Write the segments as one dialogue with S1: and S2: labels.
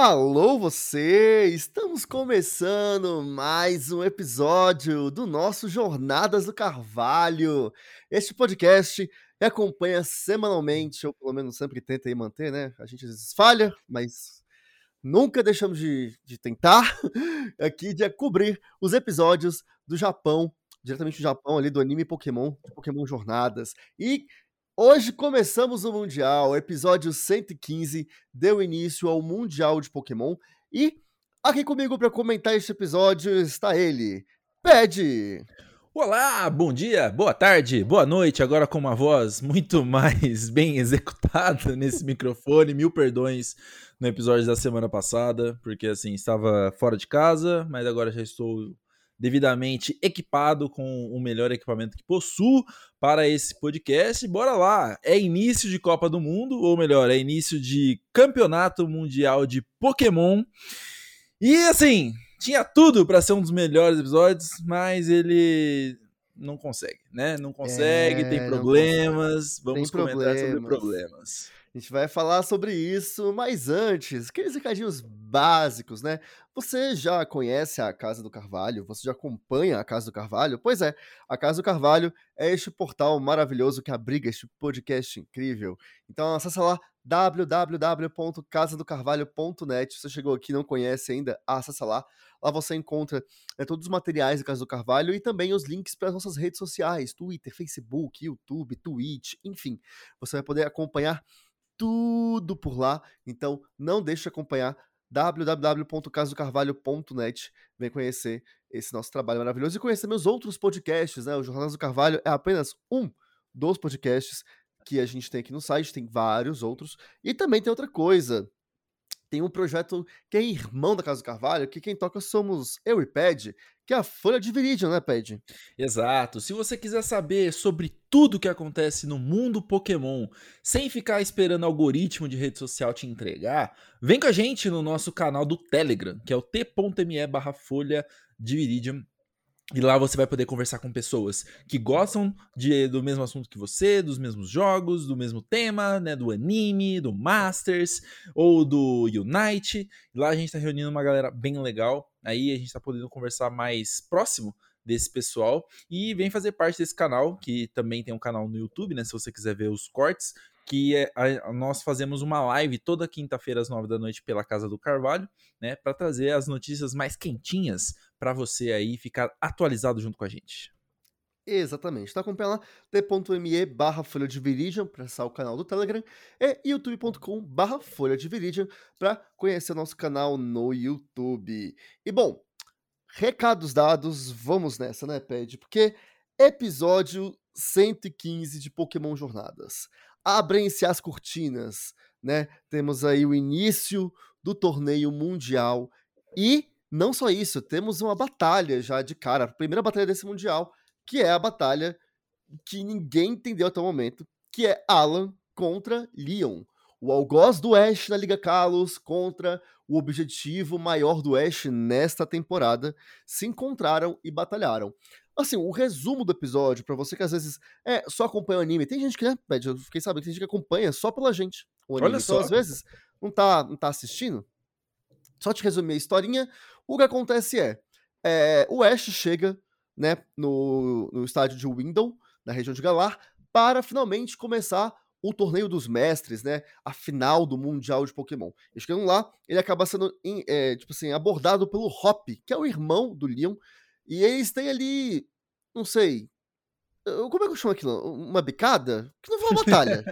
S1: Alô você! Estamos começando mais um episódio do nosso Jornadas do Carvalho. Este podcast acompanha semanalmente, ou pelo menos sempre tenta manter, né? A gente às vezes falha, mas nunca deixamos de, de tentar aqui de cobrir os episódios do Japão, diretamente do Japão ali do anime Pokémon, Pokémon Jornadas. E Hoje começamos o Mundial, episódio 115 deu início ao Mundial de Pokémon e aqui comigo para comentar este episódio está ele, Ped.
S2: Olá, bom dia, boa tarde, boa noite, agora com uma voz muito mais bem executada nesse microfone, mil perdões no episódio da semana passada, porque assim, estava fora de casa, mas agora já estou devidamente equipado com o melhor equipamento que possuo para esse podcast. Bora lá! É início de Copa do Mundo, ou melhor, é início de Campeonato Mundial de Pokémon. E assim, tinha tudo para ser um dos melhores episódios, mas ele não consegue, né? Não consegue, é, tem problemas. Vamos tem comentar problemas. sobre problemas.
S1: A gente vai falar sobre isso, mas antes, aqueles recadinhos básicos, né? Você já conhece a Casa do Carvalho? Você já acompanha a Casa do Carvalho? Pois é, a Casa do Carvalho é este portal maravilhoso que abriga este podcast incrível. Então acessa lá www.casadocarvalho.net. Se você chegou aqui e não conhece ainda, acessa lá. Lá você encontra né, todos os materiais da Casa do Carvalho e também os links para as nossas redes sociais: Twitter, Facebook, YouTube, Twitch, enfim. Você vai poder acompanhar tudo por lá. Então, não deixe de acompanhar www.casocarvalho.net. Vem conhecer esse nosso trabalho maravilhoso e conhecer meus outros podcasts. Né? O Jornal do Carvalho é apenas um dos podcasts que a gente tem aqui no site, tem vários outros. E também tem outra coisa tem um projeto que é irmão da Casa do Carvalho, que quem toca somos eu e Ped, que é a Folha de Viridian, né, Ped?
S2: Exato. Se você quiser saber sobre tudo que acontece no mundo Pokémon, sem ficar esperando algoritmo de rede social te entregar, vem com a gente no nosso canal do Telegram, que é o t.me barra Folha de Viridian. E lá você vai poder conversar com pessoas que gostam de, do mesmo assunto que você, dos mesmos jogos, do mesmo tema, né? Do anime, do Masters ou do Unite. Lá a gente tá reunindo uma galera bem legal. Aí a gente tá podendo conversar mais próximo desse pessoal e vem fazer parte desse canal, que também tem um canal no YouTube, né? Se você quiser ver os cortes, que é, a, nós fazemos uma live toda quinta-feira às nove da noite pela Casa do Carvalho, né? Para trazer as notícias mais quentinhas para você aí ficar atualizado junto com a gente.
S1: Exatamente. Tá acompanhando lá t.me barra Folha de Viridian para acessar o canal do Telegram e youtube.com barra Folha de Viridian para conhecer o nosso canal no YouTube. E bom, recados dados, vamos nessa, né, Ped? Porque episódio 115 de Pokémon Jornadas. Abrem-se as cortinas, né? Temos aí o início do torneio mundial e não só isso, temos uma batalha já de cara, a primeira batalha desse Mundial, que é a batalha que ninguém entendeu até o momento, que é Alan contra Leon. O algoz do Ash na Liga Kalos contra o objetivo maior do Ash nesta temporada se encontraram e batalharam. Assim, o resumo do episódio, para você que às vezes é só acompanha o anime, tem gente que, né, eu fiquei sabendo que tem gente que acompanha só pela gente o anime. Olha então, só. às vezes, não tá, não tá assistindo. Só te resumir a historinha, o que acontece é, é o Ash chega né, no, no estádio de Windle, na região de Galar, para finalmente começar o torneio dos mestres, né? A final do Mundial de Pokémon. E chegando lá, ele acaba sendo é, tipo assim, abordado pelo Hop, que é o irmão do Leon. E eles têm ali, não sei. Como é que eu chamo aquilo? Uma bicada? Que não foi uma batalha.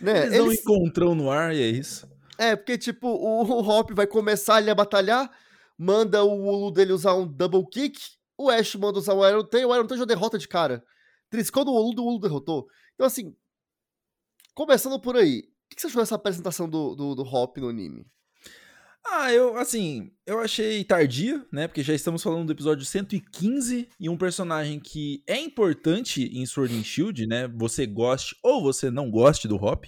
S2: né? Eles, eles não encontram no ar e é isso.
S1: É, porque, tipo, o, o Hop vai começar ali a batalhar, manda o Ulu dele usar um double kick, o Ash manda usar o Iron Tail, o Iron Tail já derrota de cara. Triscou no Ulu, o Ulu derrotou. Então, assim, começando por aí, o que você achou dessa apresentação do, do, do Hop no anime?
S2: Ah, eu, assim, eu achei tardia, né? Porque já estamos falando do episódio 115 e um personagem que é importante em Sword and Shield, né? Você goste ou você não goste do Hop,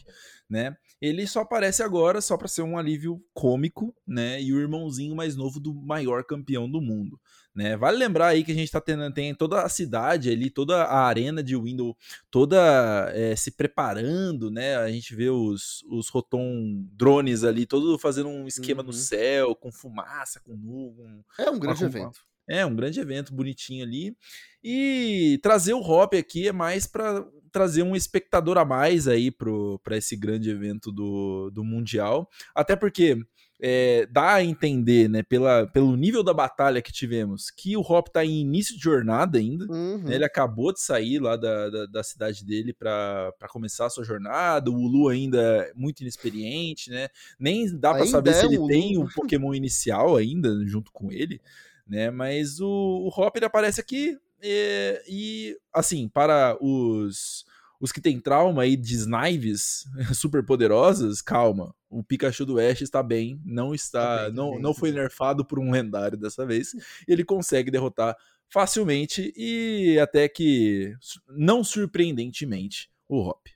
S2: né? Ele só aparece agora só para ser um alívio cômico, né? E o irmãozinho mais novo do maior campeão do mundo. Né? Vale lembrar aí que a gente tá tendo tem toda a cidade ali, toda a arena de Windows, toda é, se preparando, né? A gente vê os, os Rotom drones ali, todo fazendo um esquema uhum. no céu, com fumaça, com nuvem.
S1: É um grande evento.
S2: É, um grande evento bonitinho ali. E trazer o Hop aqui é mais para trazer um espectador a mais aí para esse grande evento do, do Mundial. Até porque é, dá a entender, né, pela, pelo nível da batalha que tivemos, que o Hop tá em início de jornada ainda. Né, uhum. Né, ele acabou de sair lá da, da, da cidade dele para começar a sua jornada. O Lu ainda é muito inexperiente, né? Nem dá para saber é se ele um tem o um Pokémon inicial ainda junto com ele, né? Mas o, o Hop ele aparece aqui e, e assim, para os os que têm trauma aí de Snives super poderosas, calma. O Pikachu do Ash está bem, não está, tá bem, não, bem, não foi nerfado por um lendário dessa vez. Ele consegue derrotar facilmente e até que não surpreendentemente o Hop.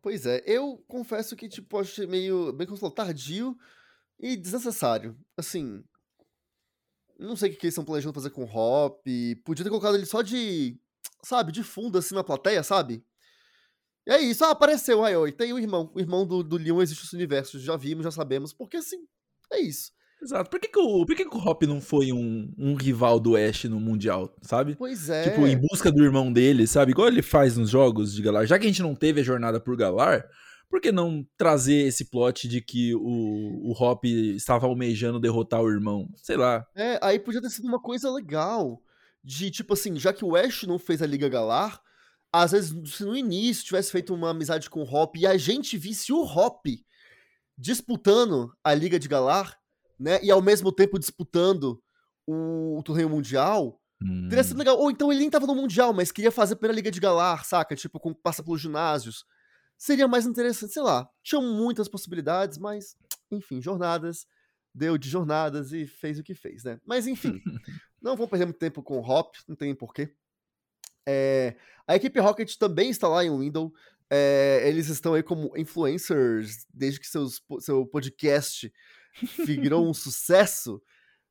S1: Pois é, eu confesso que tipo achei meio bem como tardio e desnecessário. Assim, não sei o que eles estão planejando fazer com o Hop. Podia ter colocado ele só de, sabe, de fundo assim na plateia, sabe? E é isso, ah, apareceu, aí, ó, tem o irmão. O irmão do, do Leon existe no universo, já vimos, já sabemos, porque assim, é isso.
S2: Exato. Por que, que, o, por que, que o Hop não foi um, um rival do Ash no Mundial, sabe?
S1: Pois é.
S2: Tipo, em busca do irmão dele, sabe? Igual ele faz nos jogos de Galar. Já que a gente não teve a jornada por Galar, por que não trazer esse plot de que o, o Hop estava almejando derrotar o irmão? Sei lá.
S1: É, aí podia ter sido uma coisa legal. De, tipo assim, já que o Ash não fez a Liga Galar, às vezes, se no início tivesse feito uma amizade com o Hop e a gente visse o Hop disputando a Liga de Galar, né? E ao mesmo tempo disputando o, o torneio mundial, hum. teria sido hum. legal. Ou então ele nem tava no Mundial, mas queria fazer pela Liga de Galar, saca? Tipo, com, passa pelos ginásios. Seria mais interessante, sei lá. Tinham muitas possibilidades, mas, enfim, jornadas. Deu de jornadas e fez o que fez, né? Mas enfim, não vou perder muito tempo com o Hop, não tem porquê. É, a equipe Rocket também está lá em Windows. É, eles estão aí como influencers desde que seus, seu podcast virou um sucesso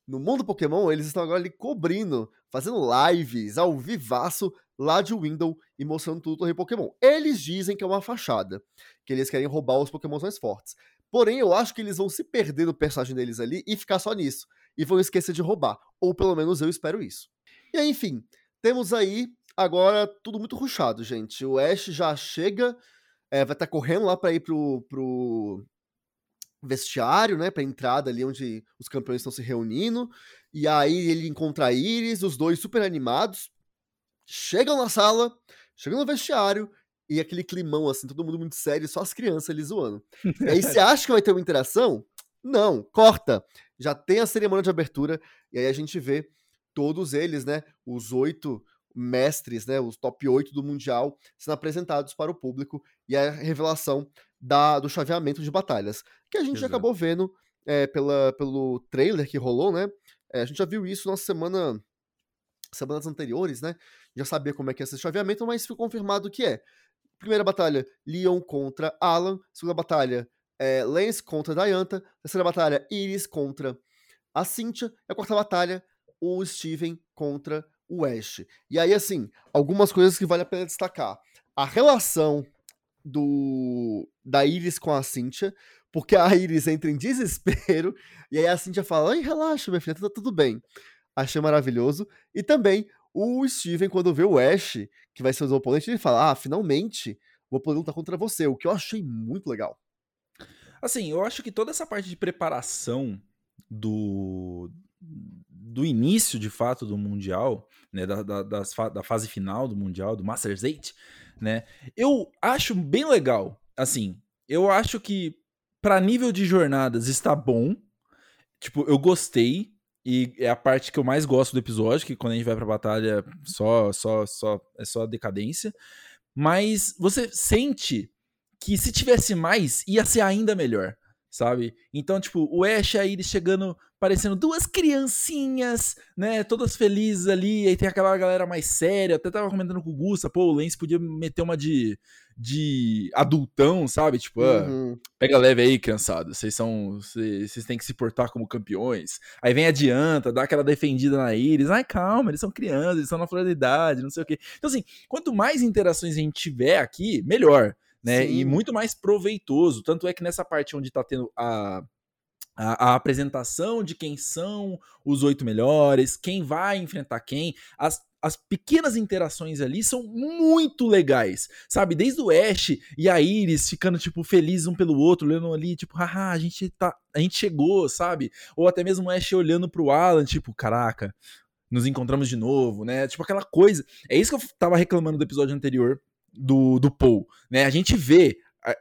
S1: no mundo Pokémon. Eles estão agora ali cobrindo, fazendo lives ao vivaço lá de Windows e mostrando tudo do Rei Pokémon. Eles dizem que é uma fachada, que eles querem roubar os Pokémons mais fortes. Porém, eu acho que eles vão se perder no personagem deles ali e ficar só nisso. E vão esquecer de roubar. Ou pelo menos eu espero isso. E aí, enfim, temos aí Agora, tudo muito ruchado, gente. O Ash já chega, é, vai estar tá correndo lá para ir pro, pro vestiário, né? Pra entrada ali onde os campeões estão se reunindo. E aí ele encontra a Iris, os dois super animados. Chegam na sala, chegam no vestiário, e aquele climão, assim, todo mundo muito sério, só as crianças ali zoando. e aí você acha que vai ter uma interação? Não, corta. Já tem a cerimônia de abertura, e aí a gente vê todos eles, né? Os oito mestres, né, os top 8 do Mundial, sendo apresentados para o público e a revelação da, do chaveamento de batalhas, que a gente Exato. acabou vendo é, pela, pelo trailer que rolou, né? É, a gente já viu isso na semana semanas anteriores, né? Já sabia como é que ia ser esse chaveamento, mas foi confirmado que é. Primeira batalha, Leon contra Alan. Segunda batalha, é, Lance contra Dianta. Terceira batalha, Iris contra a Cynthia. E a quarta batalha, o Steven contra o Ash. E aí, assim, algumas coisas que vale a pena destacar. A relação do da Iris com a Cynthia, porque a Iris entra em desespero, e aí a Cynthia fala, ai, relaxa, minha filha, tá tudo bem. Achei maravilhoso. E também o Steven, quando vê o Ash, que vai ser o oponente, ele fala, ah, finalmente vou poder lutar contra você, o que eu achei muito legal.
S2: Assim, eu acho que toda essa parte de preparação do do início, de fato, do Mundial, né, da, da, das, da fase final do Mundial, do Masters 8, né, eu acho bem legal. Assim, eu acho que para nível de jornadas está bom. Tipo, eu gostei. E é a parte que eu mais gosto do episódio, que quando a gente vai pra batalha, só, só, só, é só decadência. Mas você sente que se tivesse mais, ia ser ainda melhor sabe? Então, tipo, o Ash aí chegando, parecendo duas criancinhas, né? Todas felizes ali, aí tem aquela galera mais séria. Até tava comentando com o Gusta, pô, o Lance podia meter uma de, de adultão, sabe? Tipo, ah,
S1: Uhum.
S2: pega leve aí, criançada. Vocês são. Vocês têm que se portar como campeões. Aí vem adianta, dá aquela defendida na Iris. Ai, calma, eles são crianças, eles estão na flor da idade, não sei o quê. Então, assim, quanto mais interações a gente tiver aqui, melhor. Né? E muito mais proveitoso. Tanto é que nessa parte onde tá tendo a, a, a apresentação de quem são os oito melhores, quem vai enfrentar quem, as, as pequenas interações ali são muito legais, sabe? Desde o Ash e a Iris ficando, tipo, felizes um pelo outro, olhando ali, tipo, haha, a gente, tá, a gente chegou, sabe? Ou até mesmo o Ash olhando pro Alan, tipo, caraca, nos encontramos de novo, né? Tipo, aquela coisa. É isso que eu tava reclamando do episódio anterior do, do Paul, né? A gente vê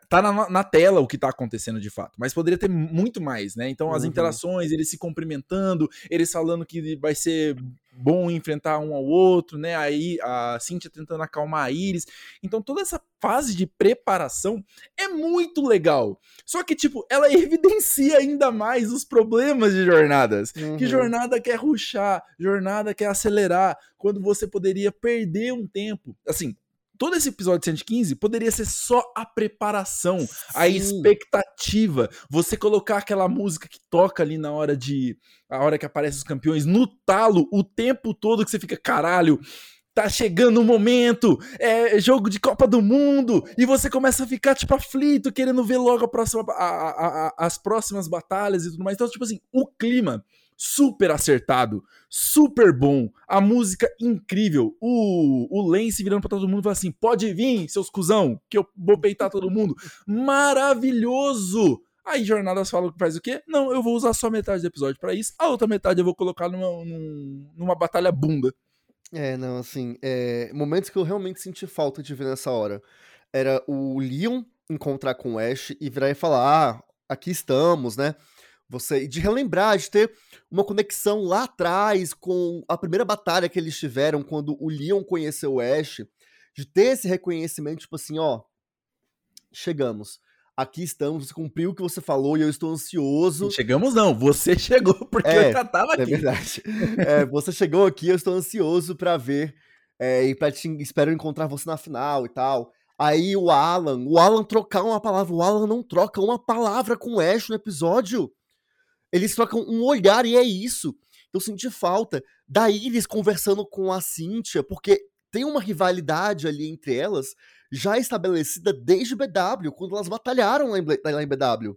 S2: tá na, na, tela o que tá acontecendo de fato, mas poderia ter muito mais, né? Então as
S1: Uhum.
S2: interações, eles se cumprimentando, eles falando que vai ser bom enfrentar um ao outro, né? Aí a Cynthia tentando acalmar a Iris. Então toda essa fase de preparação é muito legal. Só que tipo, ela evidencia ainda mais os problemas de jornadas. Que
S1: Uhum.
S2: jornada quer ruxar, jornada quer acelerar, quando você poderia perder um tempo. Assim, todo esse episódio de 115 poderia ser só a preparação, a
S1: Sim.
S2: expectativa. Você colocar aquela música que toca ali na hora de. A hora que aparecem os campeões, no talo, o tempo todo que você fica, caralho. Tá chegando o momento, é jogo de Copa do Mundo, e você começa a ficar, tipo, aflito, querendo ver logo a próxima, a- a- a- as próximas batalhas e tudo mais. Então, tipo assim, o clima super acertado, super bom, a música incrível, o, o Lance virando pra todo mundo e falando assim: pode vir, seus cuzão, que eu vou peitar todo mundo. Maravilhoso! Aí Jornadas fala que faz o quê? Não, eu vou usar só metade do episódio pra isso, a outra metade eu vou colocar numa, num- numa batalha bunda.
S1: É, não, assim, é, momentos que eu realmente senti falta de ver nessa hora. Era o Leon encontrar com o Ash e virar e falar, ah, aqui estamos, né? Você, e de relembrar, de ter uma conexão lá atrás com a primeira batalha que eles tiveram, quando o Leon conheceu o Ash, de ter esse reconhecimento, tipo assim, ó, chegamos. Aqui estamos, você cumpriu o que você falou e eu estou ansioso.
S2: Chegamos não, você chegou, porque
S1: É,
S2: eu já tava
S1: É
S2: aqui.
S1: verdade. É, você chegou aqui, eu estou ansioso pra ver é, e pra te, espero encontrar você na final e tal. Aí o Alan, o Alan trocar uma palavra, o Alan não troca uma palavra com o Ash no episódio. Eles trocam um olhar e é isso. Eu senti falta da Iris conversando com a Cynthia, porque tem uma rivalidade ali entre elas já estabelecida desde BW, quando elas batalharam lá em, BW.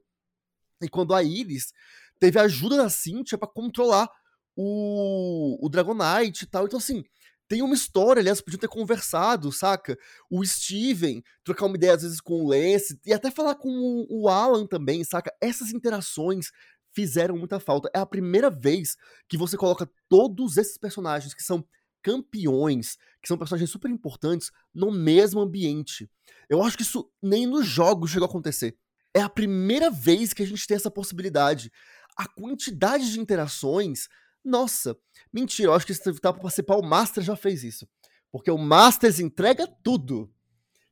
S1: E quando a Iris teve a ajuda da Cynthia pra controlar o, o Dragonite e tal. Então, assim, tem uma história, aliás, podiam ter conversado, saca? O Steven, trocar uma ideia às vezes com o Lance, e até falar com o, o Alan também, saca? Essas interações fizeram muita falta. É a primeira vez que você coloca todos esses personagens que são campeões, que são personagens super importantes, no mesmo ambiente. Eu acho que isso nem nos jogos chegou a acontecer. É a primeira vez que a gente tem essa possibilidade. A quantidade de interações. Nossa, mentira, eu acho que se tá pra participar, o Master já fez isso. Porque o Masters entrega tudo.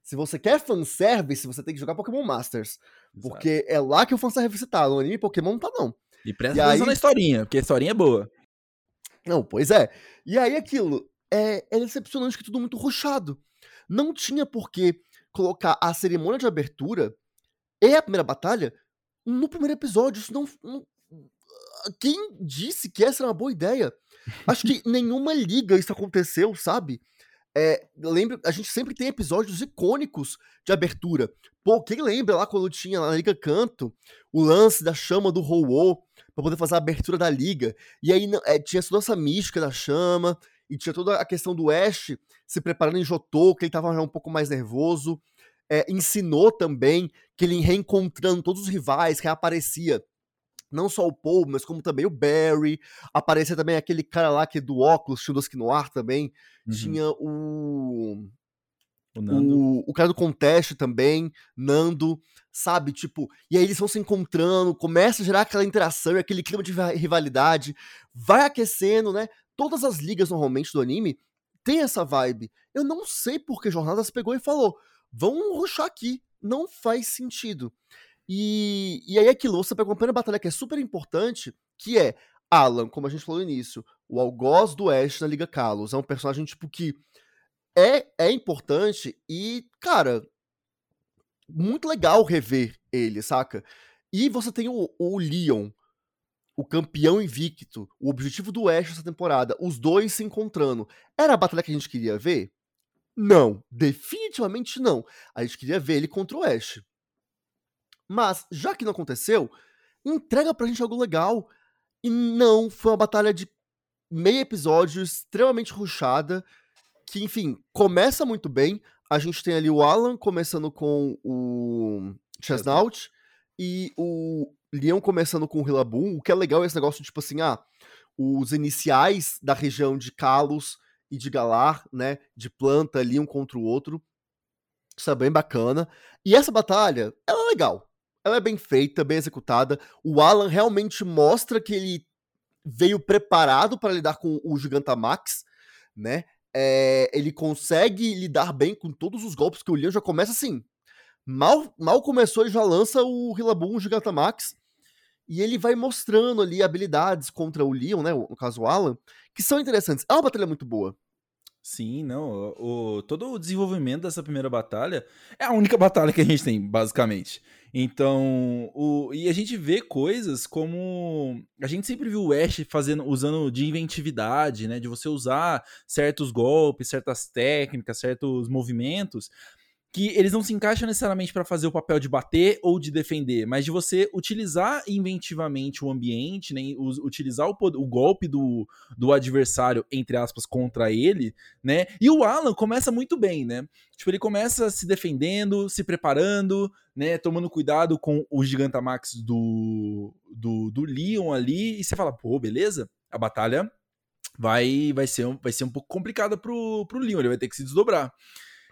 S1: Se você quer fanservice, você tem que jogar Pokémon Masters. Porque é lá que o fanservice tá. No anime Pokémon não tá, não.
S2: E presta
S1: E
S2: atenção
S1: aí-
S2: na historinha, porque a historinha é boa.
S1: Não, pois é. E aí aquilo, é, é decepcionante que tudo muito rushado. Não tinha por que colocar a cerimônia de abertura e a primeira batalha no primeiro episódio. Isso não. não- quem disse que essa era uma boa ideia? Acho que nenhuma liga isso aconteceu, sabe? É, lembra, a gente sempre tem episódios icônicos de abertura. Pô, quem lembra lá quando tinha na Liga Canto o lance da chama do Ho-Oh pra poder fazer a abertura da liga? E aí é, tinha toda essa mística da chama, e tinha toda a questão do Ash se preparando em Jotô, que ele tava já um pouco mais nervoso. É, ensinou também que ele reencontrando todos os rivais, reaparecia. Não só o Paul, mas como também o Barry. Aparecia também aquele cara lá que é do óculos, tinha o Dusk Noir também.
S2: Uhum.
S1: Tinha o
S2: O
S1: o, o cara do Contest também, Nando, sabe? Tipo, e aí eles vão se encontrando, começa a gerar aquela interação e aquele clima de riva- rivalidade, vai aquecendo, né? Todas as ligas normalmente do anime tem essa vibe. Eu não sei porque Jornadas pegou e falou: vamos ruxar aqui. Não faz sentido. E, e aí aquilo, você pega uma primeira batalha que é super importante, que é Alan, como a gente falou no início, o algoz do Ash na Liga Kalos. É um personagem, tipo, que é, é importante e, cara, muito legal rever ele, saca? E você tem o, o Leon, o campeão invicto, o objetivo do Ash essa temporada, os dois se encontrando. Era a batalha que a gente queria ver? Não, definitivamente não. A gente queria ver ele contra o Ash. Mas, já que não aconteceu, entrega pra gente algo legal. E não, foi uma batalha de meio episódio, extremamente ruchada, que, enfim, começa muito bem. A gente tem ali o Alan começando com o Chestnut e o Leon começando com o Rillaboom. O que é legal é esse negócio, tipo assim, ah, os iniciais da região de Kalos e de Galar, né, de planta ali um contra o outro. Isso é bem bacana. E essa batalha, ela é legal. Ela é bem feita, bem executada. O Alan realmente mostra que ele veio preparado para lidar com o Gigantamax, né? É, ele consegue lidar bem com todos os golpes que o Leon já começa assim. Mal, mal começou, ele já lança o Rillaboom, o Gigantamax, e ele vai mostrando ali habilidades contra o Leon, né? No caso o Alan, que são interessantes. É uma batalha muito boa.
S2: Sim, não. O, todo o desenvolvimento dessa primeira batalha é a única batalha que a gente tem, basicamente. Então, o, e a gente vê coisas como. A gente sempre viu o Ash fazendo, usando de inventividade, né? De você usar certos golpes, certas técnicas, certos movimentos que eles não se encaixam necessariamente para fazer o papel de bater ou de defender, mas de você utilizar inventivamente o ambiente, né, utilizar o, o, golpe do, do adversário, entre aspas, contra ele, né? E o Alan começa muito bem, né? Tipo, ele começa se defendendo, se preparando, né? Tomando cuidado com o Gigantamax do, do, do Leon ali, e você fala, pô, beleza, a batalha vai, vai, ser, vai ser um pouco complicada pro, pro Leon, ele vai ter que se desdobrar.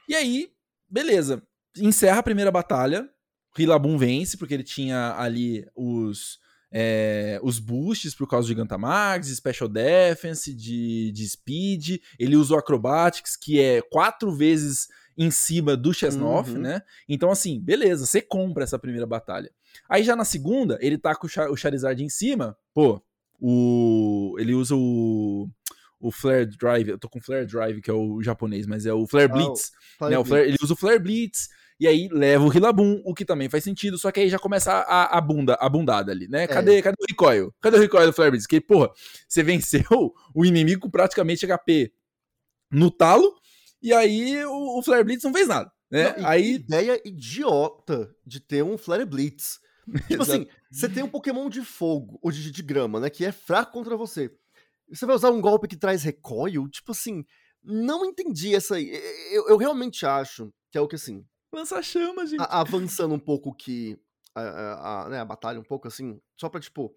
S2: E aí, beleza. Encerra a primeira batalha. Rilabum vence, porque ele tinha ali os, é, os boosts por causa do Gigantamax, Special Defense, de, de Speed. Ele usa o Acrobatics, que é quatro vezes em cima do Chesnoff, uhum. né? Então, assim, beleza, você compra essa primeira batalha. Aí já na segunda, ele tá com o Charizard em cima, pô, o, ele usa o o Flare Drive, eu tô com Flare Drive, que é o japonês, mas é o Flare ah, Blitz. Oh, né? o Flare, ele usa o Flare Blitz, e aí leva o Rillaboom, o que também faz sentido, só que aí já começa a, a bunda, a bundada ali, né? Cadê, é. cadê o recoil? Cadê o recoil do Flare Blitz? Que, porra, você venceu o inimigo com praticamente HP no talo, e aí o, o Flare Blitz não fez nada, né?
S1: Não,
S2: aí...
S1: ideia idiota de ter um Flare Blitz. Tipo assim, você tem um Pokémon de fogo, ou de, de grama, né? Que é fraco contra você. Você vai usar um golpe que traz recoil? Tipo assim, não entendi essa aí. Eu, eu realmente acho que é o que assim.
S2: Lança chama, gente.
S1: A, avançando um pouco que. A, a, né, a batalha, um pouco assim. Só pra, tipo.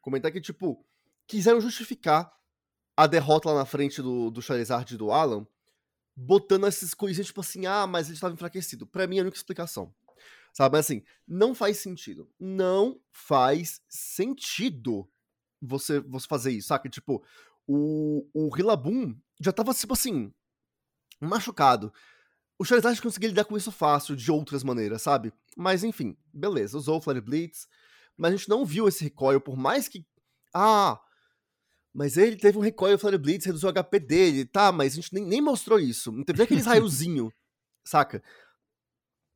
S1: Comentar que, tipo. Quiseram justificar a derrota lá na frente do, do Charizard e do Alan. Botando essas coisinhas, tipo assim, ah, mas ele estava enfraquecido. Pra mim é a única explicação. Sabe? Mas assim, não faz sentido. Não faz sentido você, você fazer isso, saca? Tipo, o, o Rillaboom já tava, tipo assim, machucado. O Charizard conseguia lidar com isso fácil, de outras maneiras, sabe? Mas enfim, beleza, usou o Flare Blitz, mas a gente não viu esse recoil, por mais que. Ah, mas ele teve um recoil, Flare Blitz reduziu o HP dele, tá, mas a gente nem, nem mostrou isso. Não teve aqueles raiozinho, saca?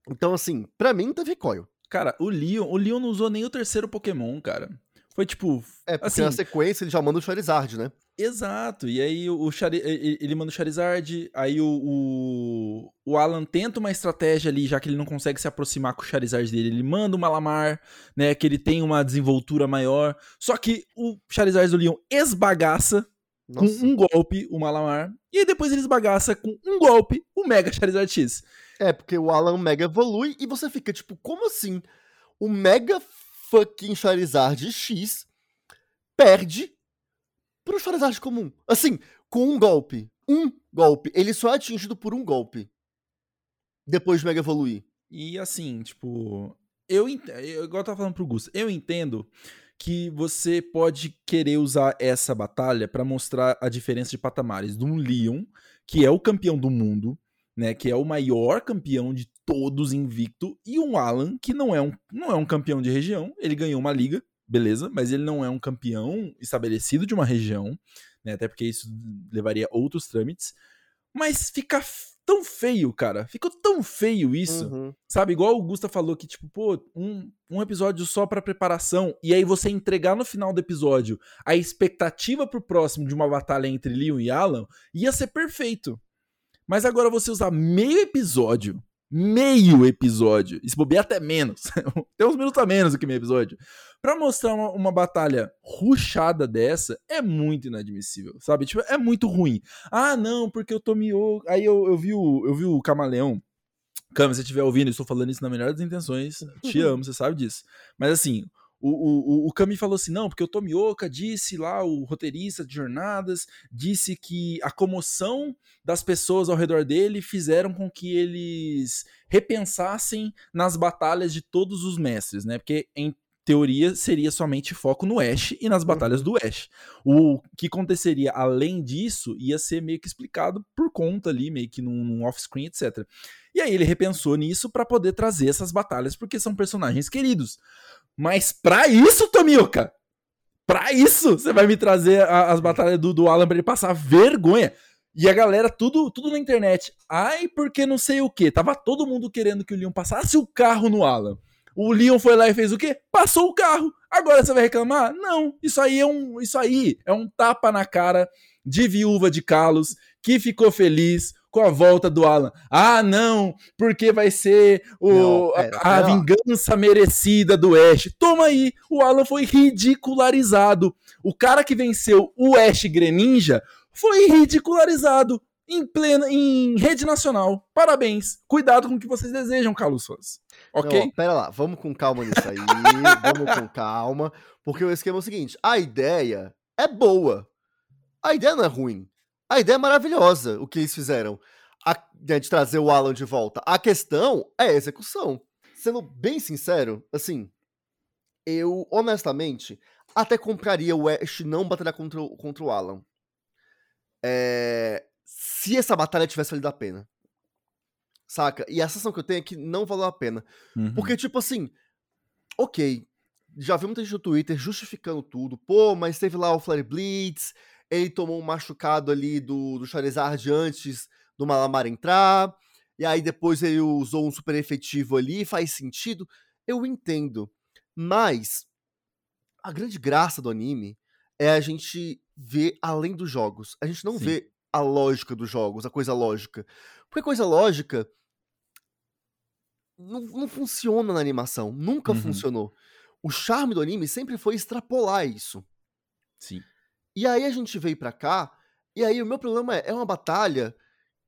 S1: Então, assim, pra mim não teve recoil.
S2: Cara, o Leon, o Leon não usou nem o terceiro Pokémon, cara. Foi tipo.
S1: É, porque assim, na sequência ele já manda o Charizard, né?
S2: Exato. E aí o Chari ele manda o Charizard, aí o, o, o, Alan tenta uma estratégia ali, já que ele não consegue se aproximar com o Charizard dele. Ele manda o Malamar, né? Que ele tem uma desenvoltura maior. Só que o Charizard do Leon esbagaça Nossa. com um golpe o Malamar. E aí depois ele esbagaça com um golpe o Mega Charizard X.
S1: É, porque o Alan Mega evolui e você fica tipo, como assim? O Mega fucking Charizard X perde pro Charizard comum. Assim, com um golpe. Um golpe. Ele só é atingido por um golpe. Depois de Mega Evoluir.
S2: E assim, tipo. Eu, igual eu tava falando pro Gus, eu entendo que você pode querer usar essa batalha para mostrar a diferença de patamares de um Leon, que é o campeão do mundo, né, que é o maior campeão de todos invicto, e um Alan, que não é um, não é um campeão de região, ele ganhou uma liga, beleza, mas ele não é um campeão estabelecido de uma região, né, até porque isso levaria outros trâmites, mas fica tão feio, cara. Ficou tão feio isso.
S1: Uhum.
S2: Sabe? Igual o Gusta falou que, tipo, pô, um, um episódio só pra preparação. E aí você entregar no final do episódio a expectativa pro próximo de uma batalha entre Leon e Alan, ia ser perfeito. Mas agora você usar meio episódio meio episódio, e se bobear até menos, tem uns minutos a menos do que meio episódio, para mostrar uma, uma, batalha ruchada dessa, é muito inadmissível, sabe? Tipo, é muito ruim. Ah, não, porque eu tô miô... Aí eu, eu, vi o, eu vi o Camaleão, Cama, se você estiver ouvindo, eu estou falando isso na melhor das intenções, te amo, você sabe disso. Mas assim, o, o, o Kami falou assim: não, porque o Tomioka disse lá, o roteirista de jornadas, disse que a comoção das pessoas ao redor dele fizeram com que eles repensassem nas batalhas de todos os mestres, né? Porque em teoria seria somente foco no Ash e nas batalhas do Ash. O que aconteceria além disso ia ser meio que explicado por conta ali, meio que num, num off-screen, etc. E aí ele repensou nisso para poder trazer essas batalhas, porque são personagens queridos. Mas pra isso, Tomioka, pra isso, você vai me trazer a, as batalhas do, do Alan pra ele passar vergonha. E a galera, tudo, tudo na internet. Ai, porque não sei o que. Tava todo mundo querendo que o Leon passasse o carro no Alan. O Leon foi lá e fez o quê? Passou o carro. Agora você vai reclamar? Não. Isso aí é um, isso aí é um tapa na cara de viúva de Carlos que ficou feliz com a volta do Alan. Ah, não, porque vai ser o, não, pera, a, a vingança merecida do Ash. Toma aí, o Alan foi ridicularizado. O cara que venceu o Ash Greninja foi ridicularizado em plena em rede nacional. Parabéns. Cuidado com o que vocês desejam, Carlos Fãs. Ok? Não,
S1: pera lá, vamos com calma nisso aí. vamos com calma. Porque o esquema é o seguinte: a ideia é boa. A ideia não é ruim. A ideia é maravilhosa, o que eles fizeram. A, né, de trazer o Alan de volta. A questão é a execução. Sendo bem sincero, assim, eu, honestamente, até compraria o Ash não batalhar contra, contra o Alan. É, se essa batalha tivesse valido a pena. Saca? E a sensação que eu tenho é que não valeu a pena. Uhum. Porque, tipo assim, ok, já vi muita gente no Twitter justificando tudo. Pô, mas teve lá o Flare Blitz, ele tomou um machucado ali do, do Charizard antes do Malamar entrar, e aí depois ele usou um super efetivo ali, faz sentido, eu entendo. Mas a grande graça do anime é a gente ver além dos jogos. A gente não Sim. vê a lógica dos jogos, a coisa lógica. Porque coisa lógica não, não funciona na animação, nunca uhum. funcionou. O charme do anime sempre foi extrapolar isso.
S2: Sim.
S1: E aí a gente veio pra cá, e aí o meu problema é, é uma batalha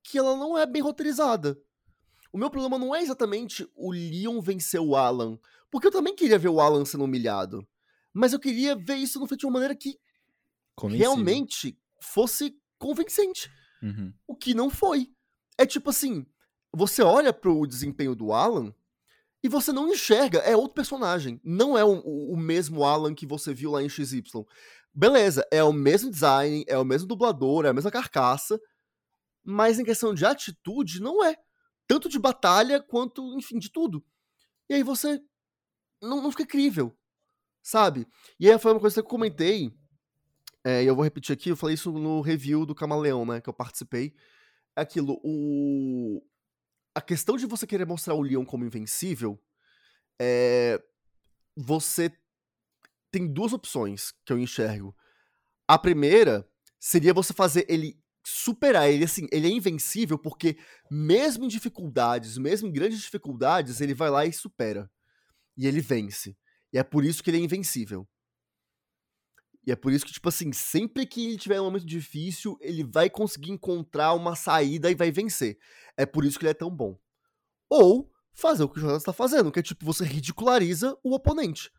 S1: que ela não é bem roteirizada. O meu problema não é exatamente o Leon vencer o Alan, porque eu também queria ver o Alan sendo humilhado. Mas eu queria ver isso no feito de uma maneira que realmente fosse convincente. Uhum. O que não foi. É tipo assim, você olha pro desempenho do Alan e você não enxerga, é outro personagem. Não é o, o mesmo Alan que você viu lá em XY. Beleza, é o mesmo design, é o mesmo dublador, é a mesma carcaça, mas em questão de atitude, não é. Tanto de batalha quanto, enfim, de tudo. E aí você não, não fica crível, sabe? E aí foi uma coisa que eu comentei, é, eu vou repetir aqui, eu falei isso no review do Camaleão, né, que eu participei. É aquilo, o... A questão de você querer mostrar o Leon como invencível, é... Você tem duas opções que eu enxergo. A primeira seria você fazer ele superar ele assim, ele é invencível porque mesmo em dificuldades, mesmo em grandes dificuldades, ele vai lá e supera. E ele vence. E é por isso que ele é invencível. E é por isso que, tipo assim, sempre que ele tiver um momento difícil, ele vai conseguir encontrar uma saída e vai vencer. É por isso que ele é tão bom. Ou fazer o que o Jonas está fazendo, que é tipo, você ridiculariza o oponente.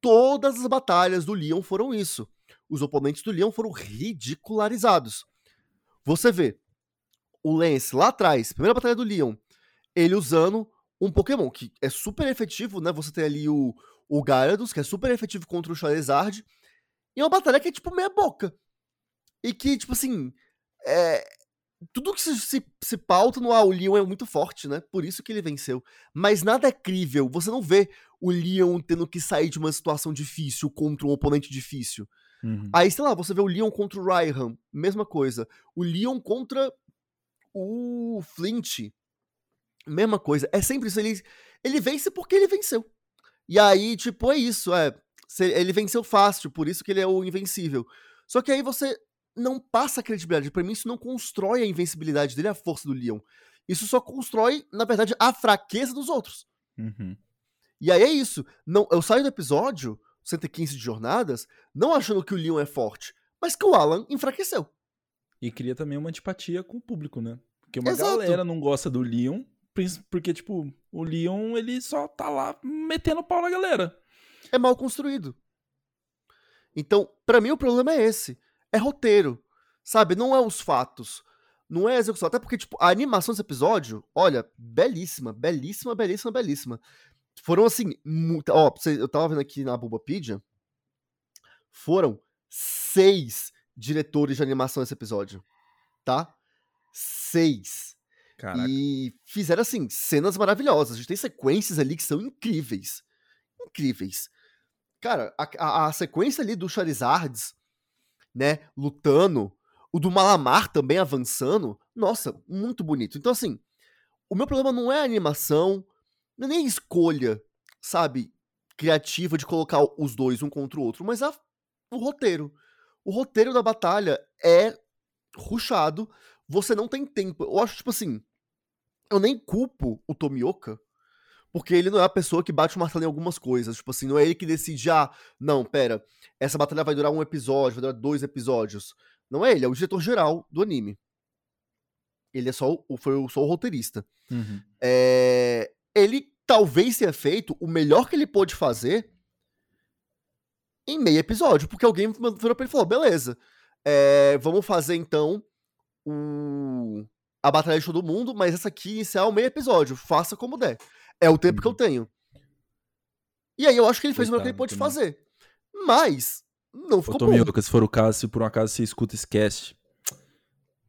S1: Todas as batalhas do Leon foram isso. Os oponentes do Leon foram ridicularizados. Você vê o Lance lá atrás, primeira batalha do Leon, ele usando um Pokémon que é super efetivo, né? Você tem ali o, o Gyarados, que é super efetivo contra o Charizard, e é uma batalha que é tipo meia boca. E que, tipo assim, é, tudo que se, se, se pauta no ah, o Leon é muito forte, né? Por isso que ele venceu. Mas nada é crível. Você não vê o Leon tendo que sair de uma situação difícil contra um oponente difícil. Uhum. Aí, sei lá, você vê o Leon contra o Raihan, mesma coisa. O Leon contra O Flint, mesma coisa. É sempre isso. Ele, ele vence porque ele venceu. E aí, tipo, é isso. É, ele venceu fácil, por isso que ele é o invencível. Só que aí você não passa a credibilidade. Pra mim, isso não constrói a invencibilidade dele, a força do Leon. Isso só constrói, na verdade, a fraqueza dos outros.
S2: Uhum.
S1: E aí é isso. Não, eu saio do episódio, 115 de jornadas, não achando que o Leon é forte, mas que o Alan enfraqueceu.
S2: E cria também uma antipatia com o público, né? Porque uma Exato. galera não gosta do Leon, porque, tipo, o Leon, ele só tá lá metendo pau na galera.
S1: É mal construído. Então, para mim, o problema é esse. É roteiro. Sabe? Não é os fatos. Não é a execução. Até porque, tipo, a animação desse episódio, olha, belíssima, belíssima, belíssima, belíssima. Foram assim, muito. Ó, eu tava vendo aqui na Bulbapedia. Foram seis diretores de animação nesse episódio. Tá? Seis. Caraca. E fizeram, assim, cenas maravilhosas. A gente tem sequências ali que são incríveis. Incríveis. Cara, a, a, a sequência ali do Charizards, né, lutando, o do Malamar também avançando, nossa, muito bonito. Então, assim, o meu problema não é a animação, não é nem a escolha, sabe, criativa de colocar os dois um contra o outro, mas a, o roteiro. O roteiro da batalha é ruchado, você não tem tempo. Eu acho, tipo assim, eu nem culpo o Tomioka, porque ele não é a pessoa que bate o martelo em algumas coisas. Tipo assim, não é ele que decide, ah, não, pera, essa batalha vai durar um episódio, vai durar dois episódios. Não é ele, é o diretor geral do anime. Ele é só o, foi só o roteirista.
S2: Uhum.
S1: É, ele talvez tenha feito o melhor que ele pôde fazer em meio episódio, porque alguém virou pra ele e falou: beleza, é, vamos fazer então o, a Batalha de Todo Mundo, mas essa aqui inicial meio episódio, faça como der. É o tempo que eu uhum. tenho. E aí eu acho que ele fez o melhor que ele pôde fazer. Mas, não ficou Ô, Tommy,
S2: bom. se for o caso, se por um acaso você escuta cast,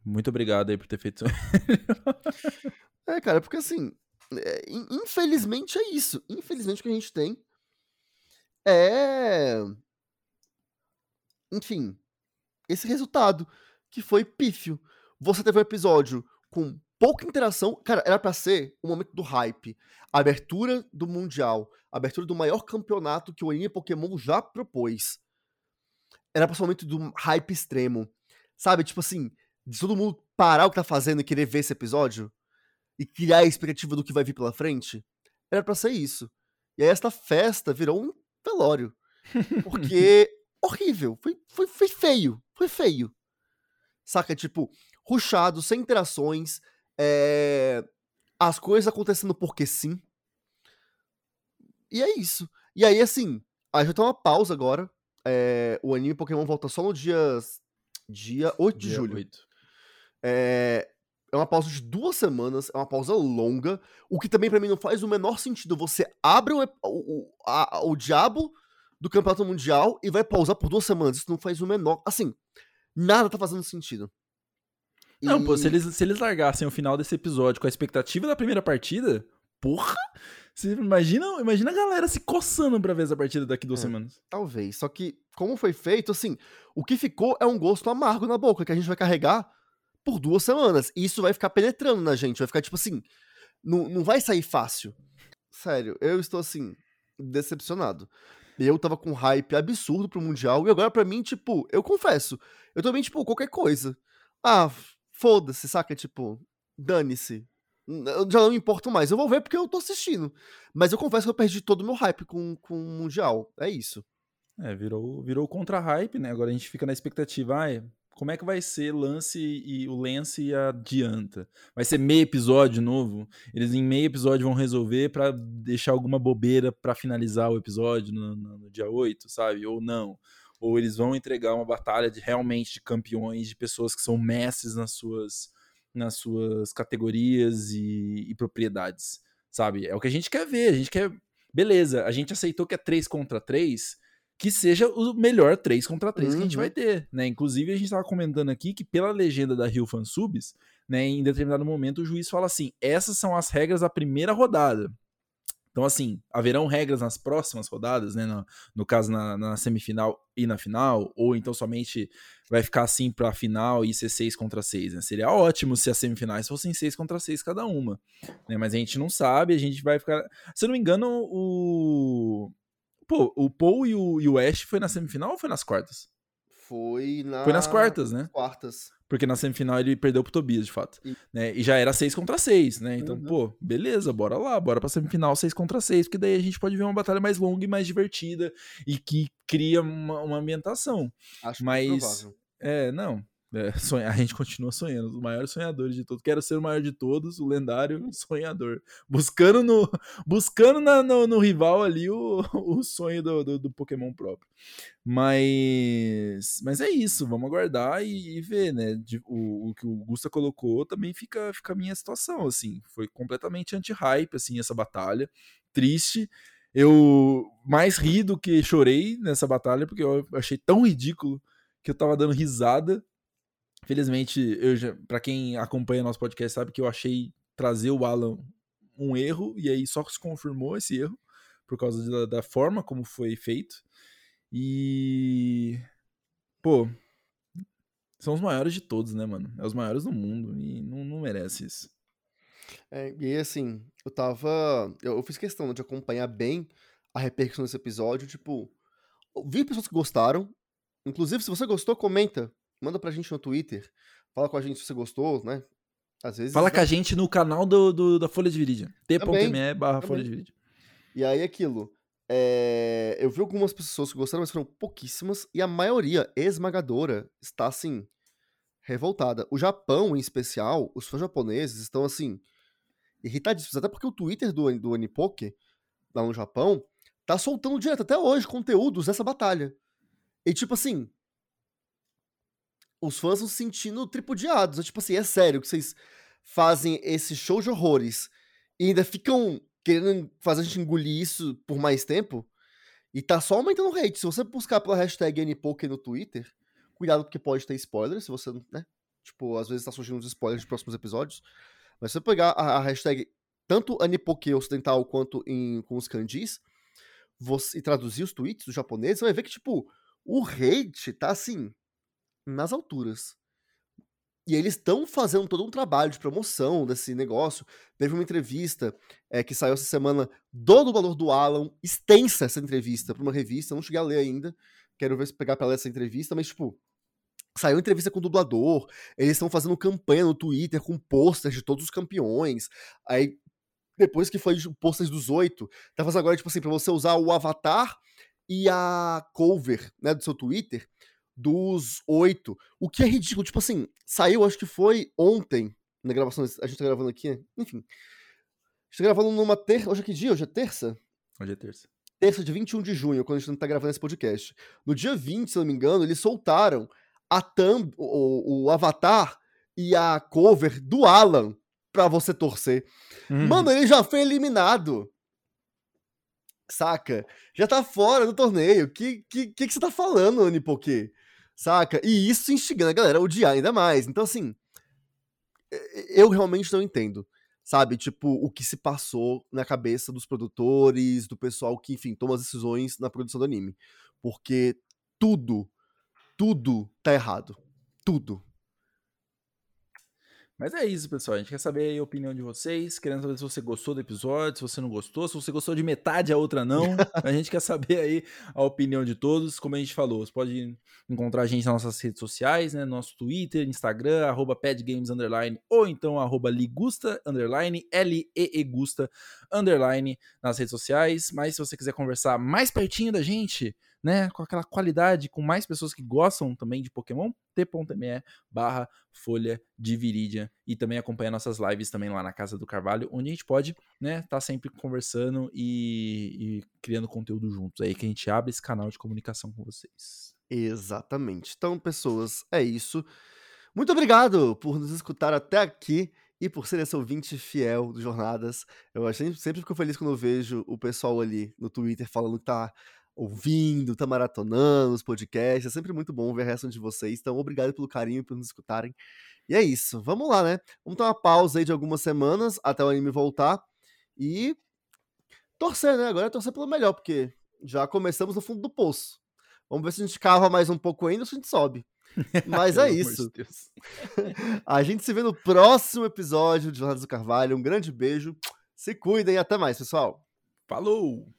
S2: muito obrigado aí por ter feito
S1: isso. é, cara, porque assim, é, infelizmente é isso. Infelizmente o que a gente tem é. Enfim, esse resultado que foi pífio. Você teve um episódio com pouca interação. Cara, era para ser o momento do hype. A abertura do Mundial. A abertura do maior campeonato que o anime Pokémon já propôs era principalmente do hype extremo. Sabe? Tipo assim, de todo mundo parar o que tá fazendo e querer ver esse episódio e criar a expectativa do que vai vir pela frente. Era para ser isso. E aí esta festa virou um velório. Porque horrível. Foi, foi, foi feio. Foi feio. Saca? Tipo, ruchado, sem interações. É... As coisas acontecendo porque sim. E é isso. E aí, assim, a gente vai ter uma pausa agora é, o anime Pokémon volta só no dia, dia 8 de dia julho. 8. É, é uma pausa de duas semanas, é uma pausa longa, o que também para mim não faz o menor sentido. Você abre o, o, a, o diabo do campeonato mundial e vai pausar por duas semanas. Isso não faz o menor. Assim, nada tá fazendo sentido.
S2: Não, e... pô, se eles, se eles largassem o final desse episódio com a expectativa da primeira partida, porra! Você imagina, imagina a galera se coçando pra ver essa partida daqui duas é, semanas.
S1: Talvez. Só que, como foi feito, assim, o que ficou é um gosto amargo na boca, que a gente vai carregar por duas semanas. E isso vai ficar penetrando na gente. Vai ficar tipo assim. Não, não vai sair fácil. Sério, eu estou assim, decepcionado. Eu tava com hype absurdo pro Mundial. E agora, pra mim, tipo, eu confesso, eu também, tipo, qualquer coisa. Ah, foda-se, saca? Tipo, dane-se eu já não me importo mais. Eu vou ver porque eu tô assistindo. Mas eu confesso que eu perdi todo o meu hype com, com o Mundial. É isso.
S2: É, virou, virou contra-hype, né? Agora a gente fica na expectativa, ah, como é que vai ser Lance e o Lance adianta? Vai ser meio episódio novo? Eles em meio episódio vão resolver para deixar alguma bobeira para finalizar o episódio no, no, no, dia 8, sabe? Ou não. Ou eles vão entregar uma batalha de realmente de campeões, de pessoas que são mestres nas suas nas suas categorias e, e, propriedades, sabe? É o que a gente quer ver, a gente quer. Beleza, a gente aceitou que é 3 contra 3, que seja o melhor 3 contra 3 uhum. que a gente vai uhum. ter, né? Inclusive, a gente estava comentando aqui que pela legenda da Rio Fansubs, né, em determinado momento o juiz fala assim: essas são as regras da primeira rodada. Então, assim, haverão regras nas próximas rodadas, né? No, no caso, na, na, semifinal e na final, ou então somente vai ficar assim pra final e ser 6 contra 6, né? Seria ótimo se as semifinais fossem 6 contra 6 cada uma, né? Mas a gente não sabe, a gente vai ficar... Se eu não me engano, o... Pô, o Paul e o, e o Ash foi na semifinal ou foi nas quartas?
S1: Foi na...
S2: Foi nas quartas, né?
S1: Quartas.
S2: Porque na semifinal ele perdeu pro Tobias, de fato. E, né? e já era 6 contra 6, né? Então, uhum. pô, beleza, bora lá, bora pra semifinal 6 contra 6, porque daí a gente pode ver uma batalha mais longa e mais divertida e que cria uma, uma ambientação.
S1: Acho
S2: Mas, é, não, é, a gente continua sonhando, os maiores sonhadores de todos. Quero ser o maior de todos, o lendário sonhador. Buscando no, buscando na, no, no, rival ali o, o sonho do, do, do, Pokémon próprio. Mas, mas é isso, vamos aguardar e, e ver, né? De, o, o, que o Gusta colocou também fica, fica a minha situação, assim. Foi completamente anti-hype, assim, essa batalha. Triste. Eu mais ri do que chorei nessa batalha, porque eu achei tão ridículo que eu tava dando risada Felizmente, eu já, pra quem acompanha nosso podcast sabe que eu achei trazer o Alan um erro, e aí só se confirmou esse erro, por causa da, da forma como foi feito. E. Pô, são os maiores de todos, né, mano? É os maiores do mundo e não, não merece isso.
S1: É, e assim, eu tava. Eu, eu, fiz questão de acompanhar bem a repercussão desse episódio. Tipo, vi pessoas que gostaram. Inclusive, se você gostou, comenta manda pra gente no Twitter. Fala com a gente se você gostou, né?
S2: Às vezes. Fala com a gente no canal do, do da Folha de Viridian. t.me barra Folha de Viridian.
S1: E aí, aquilo. É... Eu vi algumas pessoas que gostaram, mas foram pouquíssimas. E a maioria esmagadora está, assim, revoltada. O Japão, em especial, os fãs japoneses estão, assim, irritadíssimos. Até porque o Twitter do, do Anipoke, lá no Japão, tá soltando direto até hoje conteúdos dessa batalha. E, tipo assim, os fãs estão se sentindo tripudiados. É tipo assim, é sério que vocês fazem esse show de horrores e ainda ficam querendo fazer a gente engolir isso por mais tempo? E tá só aumentando o hate. Se você buscar pela hashtag NPoke no Twitter, cuidado porque pode ter spoiler, se você, né? Tipo, às vezes tá surgindo uns spoilers de próximos episódios. Mas se você pegar a, a hashtag tanto Anipoke ocidental quanto em, com os kanjis, você, e traduzir os tweets do japonês, você vai ver que, tipo, o hate tá assim, nas alturas. E eles estão fazendo todo um trabalho de promoção desse negócio. Teve uma entrevista é, que saiu essa semana do dublador do Alan, extensa essa entrevista para uma revista, não cheguei a ler ainda. Quero ver se pegar pra ler essa entrevista, mas tipo, saiu entrevista com o dublador. Eles estão fazendo campanha no Twitter com posters de todos os campeões. Aí, depois que foi posters dos oito, tá fazendo agora, tipo assim, pra você usar o avatar e a cover, né, do seu Twitter dos oito. O que é ridículo. Tipo assim, saiu, acho que foi ontem, na gravação. A gente tá gravando aqui, enfim. A gente tá gravando numa terça. Hoje é que dia? Hoje é terça?
S2: Hoje é terça.
S1: Terça, de 21 de junho, quando a gente tá gravando esse podcast. No dia 20, se não me engano, eles soltaram a thumb, o, o avatar e a cover do Alan pra você torcer. Uhum. Mano, ele já foi eliminado. Saca? Já tá fora do torneio. Que que, que, que você tá falando, Nipoque? Saca? E isso instigando a galera a odiar ainda mais. Então, assim, eu realmente não entendo. Sabe? Tipo, o que se passou na cabeça dos produtores, do pessoal que, enfim, toma as decisões na produção do anime. Porque tudo, tudo tá errado. Tudo.
S2: Mas é isso, pessoal. A gente quer saber a opinião de vocês. Querendo saber se você gostou do episódio, se você não gostou, se você gostou de metade, a outra não. a gente quer saber aí a opinião de todos. Como a gente falou, você pode encontrar a gente nas nossas redes sociais, né? Nosso Twitter, Instagram, arroba padgames, underline, ou então arroba ligusta, underline, L-E-E Gusta, underline, nas redes sociais. Mas se você quiser conversar mais pertinho da gente, né, com aquela qualidade, com mais pessoas que gostam também de Pokémon, t.me barra Folha de Viridian e também acompanha nossas lives também lá na Casa do Carvalho, onde a gente pode, né, tá sempre conversando e, e criando conteúdo juntos aí, que a gente abre esse canal de comunicação com vocês.
S1: Exatamente. Então, pessoas, é isso. Muito obrigado por nos escutar até aqui e por ser esse ouvinte fiel do Jornadas. Eu sempre, sempre fico feliz quando eu vejo o pessoal ali no Twitter falando que tá ouvindo, tá maratonando os podcasts. É sempre muito bom ver a reação de vocês. Então, obrigado pelo carinho por nos escutarem. E é isso. Vamos lá, né? Vamos ter uma pausa aí de algumas semanas até o anime voltar. E torcer, né? Agora é torcer pelo melhor, porque já começamos no fundo do poço. Vamos ver se a gente cava mais um pouco ainda ou se a gente sobe. Mas é isso. De a gente se vê no próximo episódio de Jornadas do Carvalho. Um grande beijo. Se cuidem e até mais, pessoal.
S2: Falou!